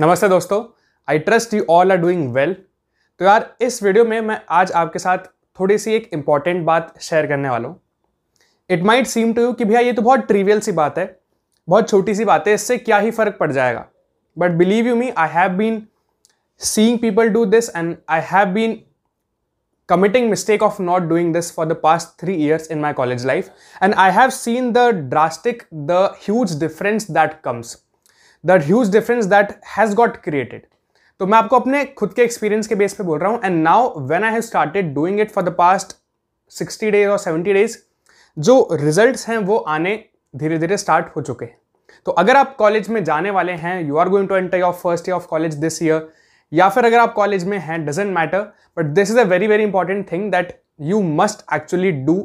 नमस्ते दोस्तों I trust you all are doing well तो यार, इस वीडियो में मैं आज आपके साथ थोड़ी सी एक इंपॉर्टेंट बात शेयर करने वाला हूँ। It might seem to you कि भैया ये तो बहुत ट्रिवियल सी बात है, बहुत छोटी सी बात है, इससे क्या ही फ़र्क पड़ जाएगा? But believe you me I have been seeing people do this and I have been committing mistake of not doing this for the past 3 years in my college life. And i have seen the drastic, the huge difference that comes. The huge difference that has got created. तो मैं आपको अपने खुद के experience के base पे बोल रहा हूँ and now when I have started doing it for the past 60 days और 70 डेज़ जो रिजल्ट्स हैं वो आने धीरे धीरे स्टार्ट हो चुके हैं। तो अगर आप कॉलेज में जाने वाले हैं you are going to enter your first year of college this year या फिर अगर आप कॉलेज में हैं doesn't matter but this is a very very important thing that you must actually do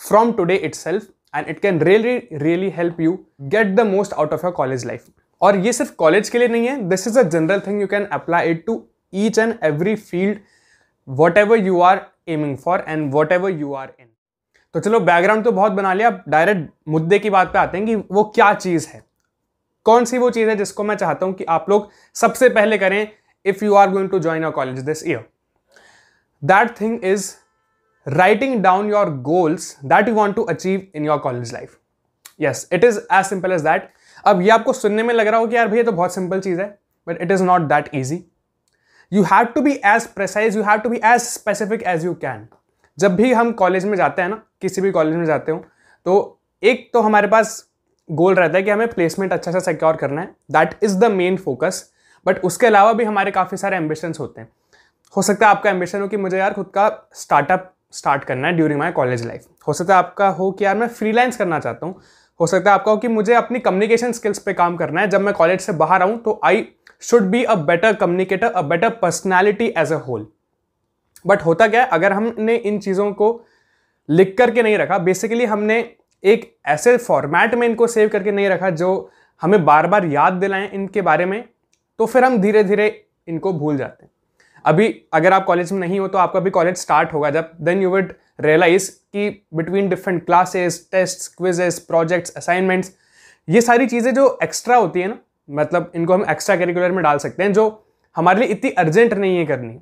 from today itself and it can really really help you get the most out of your college life और ये सिर्फ़ college के लिए नहीं है this is a general thing you can apply it to each and every field whatever you are aiming for and whatever you are in तो चलो background तो बहुत बना लिया डायरेक्ट मुद्दे की बात पे आते हैं कि वो क्या चीज़ है। कौन सी वो चीज़ है जिसको मैं चाहता हूँ कि आप लोग सबसे पहले करें if you are going to join your college this year that thing is writing down your goals that you want to achieve in your college life yes it is as simple as that अब ये आपको सुनने में लग रहा हो कि यार भैया तो बहुत सिंपल चीज़ है but it is not that easy you have to be as precise you have to be as specific as you can जब भी हम कॉलेज में जाते हैं ना, किसी भी कॉलेज में जाते हो तो एक तो हमारे पास गोल रहता है कि हमें प्लेसमेंट अच्छा सा सिक्योर करना है that is the main focus but उसके अलावा भी हमारे काफ़ी सारे एम्बिशंस होते हैं। हो सकता है आपका एम्बिशन हो कि मुझे यार खुद का स्टार्टअप स्टार्ट करना है ड्यूरिंग माई कॉलेज लाइफ हो सकता है आपका हो कि यार मैं फ्रीलांस करना चाहता हूँ हो सकता है आपका कि मुझे अपनी कम्युनिकेशन स्किल्स पे काम करना है। जब मैं कॉलेज से बाहर आऊँ तो I should be a better communicator a better personality as a whole but होता क्या है, अगर हमने इन चीज़ों को लिख करके नहीं रखा बेसिकली हमने एक ऐसे फॉर्मेट में इनको सेव करके नहीं रखा जो हमें बार बार याद दिलाएँ इनके बारे में तो फिर हम धीरे धीरे इनको भूल जाते हैं। अभी अगर आप कॉलेज में नहीं हो तो आपका भी कॉलेज स्टार्ट होगा जब देन यू वुड रियलाइज़ कि between different classes test quizzes projects assignments ये सारी चीज़ें जो एक्स्ट्रा होती है ना मतलब इनको हम एक्स्ट्रा करिकुलर में डाल सकते हैं जो हमारे लिए इतनी अर्जेंट नहीं है करनी।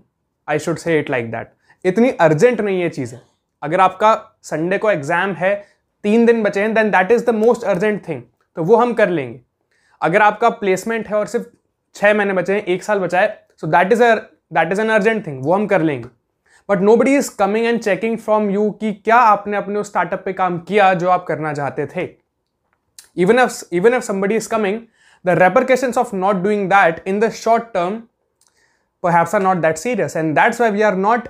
I should say it like that इतनी अर्जेंट नहीं है चीज़ें। अगर आपका संडे को एग्ज़ाम है, तीन दिन बचे हैं then that is the most urgent thing तो वो हम कर लेंगे। अगर आपका प्लेसमेंट है और सिर्फ़ छः महीने बचे हैं, एक साल बचा है so that is a that is an urgent thing वो हम कर लेंगे। But nobody is coming and checking from you कि क्या आपने अपने उस स्टार्टअप पे काम किया जो आप करना चाहते थे। Even if even if somebody is coming the repercussions of not doing that in the short term perhaps are not that serious. And that's why we are not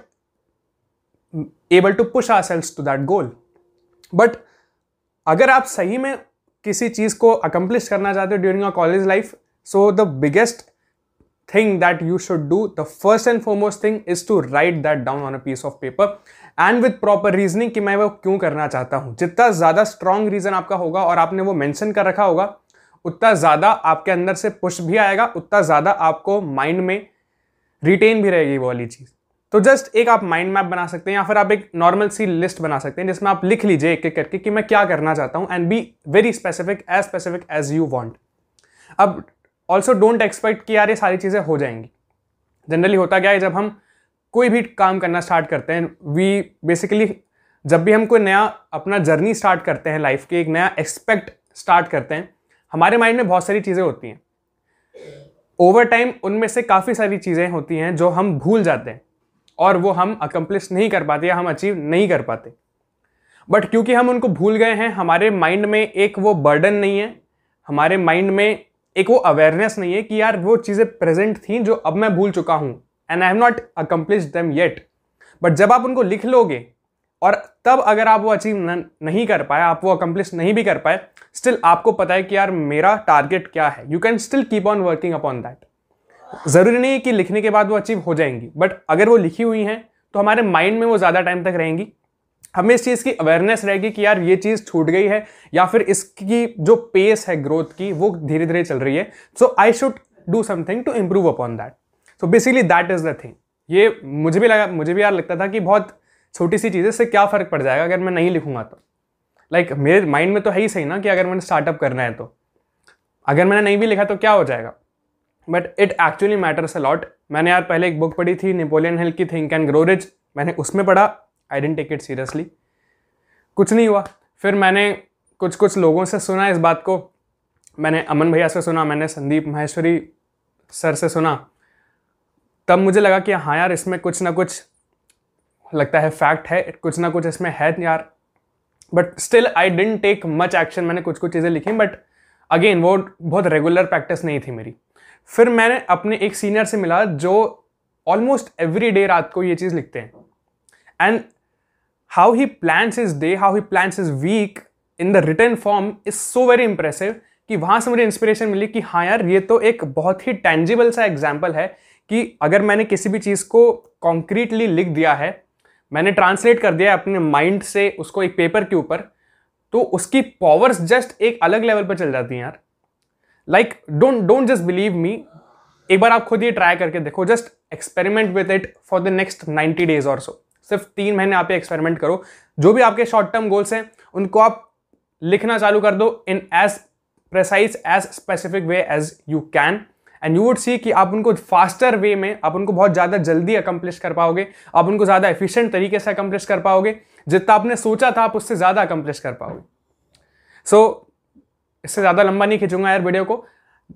able to push ourselves to that goal. But अगर आप सही में किसी चीज़ को accomplish करना चाहते हो during a college life so the biggest thing that you should do, the first and foremost thing is to write that down on a piece of paper and with proper reasoning कि मैं वो क्यों करना चाहता हूँ। जितना ज़्यादा strong reason आपका होगा और आपने वो मेंशन कर रखा होगा, उतना ज़्यादा आपके अंदर से पुश भी आएगा, उतना ज़्यादा आपको माइंड में रिटेन भी रहेगी वो वाली चीज़। तो जस्ट एक आप माइंड मैप बना सकते हैं या फिर आप एक नॉर्मल सी लिस्ट बना सकते हैं जिसमें आप लिख लीजिए एक एक करके कि मैं क्या करना चाहता हूँ and be very specific as specific as you want अब ऑल्सो डोंट एक्सपेक्ट कि यार ये सारी चीज़ें हो जाएँगी। जनरली होता क्या है, जब हम कोई भी काम करना स्टार्ट करते हैं वी बेसिकली जब भी हम कोई नया अपना जर्नी स्टार्ट करते हैं लाइफ की, एक नया एक्सपेक्ट स्टार्ट करते हैं, हमारे माइंड में बहुत सारी चीज़ें होती हैं। ओवर टाइम उनमें से काफ़ी सारी चीज़ें होती हैं जो हम भूल जाते हैं और वो हम अकम्प्लिश नहीं कर पाते या हम अचीव नहीं कर पाते। बट क्योंकि हम उनको भूल गए हैं, हमारे माइंड में एक वो बर्डन नहीं है, हमारे माइंड में एक वो अवेयरनेस नहीं है कि यार वो चीज़ें प्रेजेंट थी जो अब मैं भूल चुका हूँ and I have not accomplish them yet but जब आप उनको लिख लोगे, और तब अगर आप वो अचीव नहीं कर पाए, आप वो अकम्प्लिश नहीं भी कर पाए स्टिल आपको पता है कि यार मेरा टारगेट क्या है. You can still keep on working upon that ज़रूरी नहीं है कि लिखने के बाद वो अचीव हो जाएँगी बट अगर वो लिखी हुई हैं तो हमारे माइंड में वो ज़्यादा टाइम तक रहेंगी. हमें इस चीज़ की अवेयरनेस रहेगी कि यार ये चीज़ छूट गई है या फिर इसकी जो पेस है ग्रोथ की वो धीरे धीरे चल रही है। So I should do something to improve upon that so basically that is the thing ये मुझे भी लगा मुझे भी यार लगता था कि बहुत छोटी सी चीज़ से क्या फ़र्क पड़ जाएगा अगर मैं नहीं लिखूँगा तो। लाइक like, मेरे माइंड में तो है ही सही ना कि अगर मैंने स्टार्टअप करना है तो। अगर मैंने नहीं भी लिखा तो क्या हो जाएगा? But it actually matters a lot मैंने यार पहले एक बुक पढ़ी थी नेपोलियन हिल की थिंक एंड ग्रो रिच मैंने उसमें पढ़ा I didn't take it seriously कुछ नहीं हुआ। फिर मैंने कुछ कुछ लोगों से सुना इस बात को। मैंने अमन भैया से सुना, मैंने संदीप महेश्वरी सर से सुना। तब मुझे लगा कि हाँ यार, इसमें कुछ ना कुछ लगता है फैक्ट है। कुछ ना कुछ इसमें है यार। But still I didn't take much action मैंने कुछ कुछ चीज़ें लिखी बट अगेन वो बहुत रेगुलर प्रैक्टिस नहीं थी मेरी। फिर मैंने अपने एक सीनियर से मिला, जो ऑलमोस्ट एवरी डे रात को ये चीज़ लिखते हैं। And how he plans his day how he plans his week in the written form is so very impressive कि वहाँ से मुझे इंस्पिरेशन मिली कि हाँ यार, ये तो एक बहुत ही टेंजिबल सा एग्ज़ाम्पल है कि अगर मैंने किसी भी चीज़ को कॉन्क्रीटली लिख दिया है, मैंने ट्रांसलेट कर दिया अपने माइंड से उसको एक पेपर के ऊपर तो उसकी पावर्स जस्ट एक अलग लेवल पर चल जाती हैं यार। Like don't don't just believe me एक बार आप खुद ये ट्राई करके देखो just experiment with it for the next ninety days और सो सिर्फ़ तीन महीने आप एक्सपेरिमेंट करो। जो भी आपके शॉर्ट टर्म गोल्स हैं उनको आप लिखना चालू कर दो in as precise as specific way as you can and you would see कि आप उनको फास्टर वे में आप उनको बहुत ज़्यादा जल्दी अकम्प्लिश कर पाओगे आप उनको ज़्यादा एफिशिएंट तरीके से अकम्प्लिश कर पाओगे जितना आपने सोचा था आप उससे ज़्यादा अकम्प्लिश कर पाओगे। सो so, इससे ज़्यादा लंबा नहीं खींचूँगा यार वीडियो को।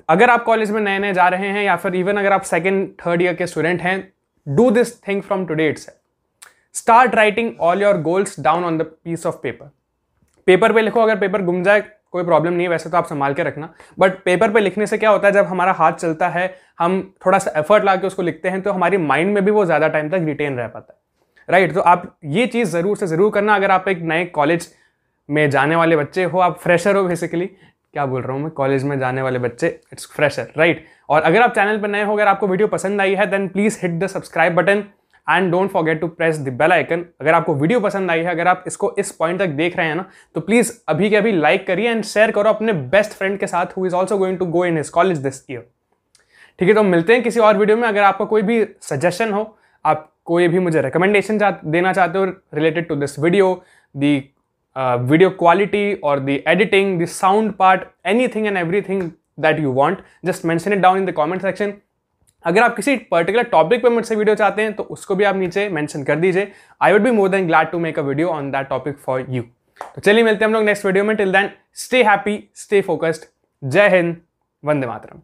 अगर आप कॉलेज में नए नए जा रहे हैं या फिर इवन अगर आप सेकेंड थर्ड ईयर के स्टूडेंट हैं do this thing from today it's start writing all your goals down on the piece of paper paper पे लिखो अगर पेपर गुम जाए कोई प्रॉब्लम नहीं है वैसे तो आप संभाल के रखना। बट पेपर पे लिखने से क्या होता है जब हमारा हाथ चलता है हम थोड़ा सा एफर्ट ला के उसको लिखते हैं तो हमारी माइंड में भी वो ज़्यादा टाइम तक रिटेन रह पाता है। राइट right, तो आप ये चीज़ ज़रूर से ज़रूर करना अगर आप एक नए कॉलेज में जाने वाले बच्चे हो आप फ्रेशर हो बेसिकली क्या बोल रहा हूँ मैं? कॉलेज में जाने वाले बच्चे इट्स फ्रेशर राइट और अगर आप चैनल पर नए हो अगर आपको वीडियो पसंद आई है then please hit the subscribe button and don't forget to press the bell icon अगर आपको वीडियो पसंद आई है अगर आप इसको इस पॉइंट तक देख रहे हैं ना तो प्लीज़ अभी के अभी लाइक करिए एंड शेयर करो अपने बेस्ट फ्रेंड के साथ who is also going to go in his college this year ठीक है तो मिलते हैं किसी और वीडियो में। अगर आपका कोई भी सजेशन हो आप कोई भी मुझे रिकमेंडेशन देना चाहते हो related to this video the quality और quality editing the sound part anything and everything that you want, just mention it down in the comment section. अगर आप किसी पर्टिकुलर टॉपिक पे मुझसे वीडियो चाहते हैं तो उसको भी आप नीचे मेंशन कर दीजिए। I would be more than glad to make a video on that topic for you तो चलिए मिलते हैं हम लोग नेक्स्ट वीडियो में। Till then stay happy stay focused जय हिंद, वंदे मातरम।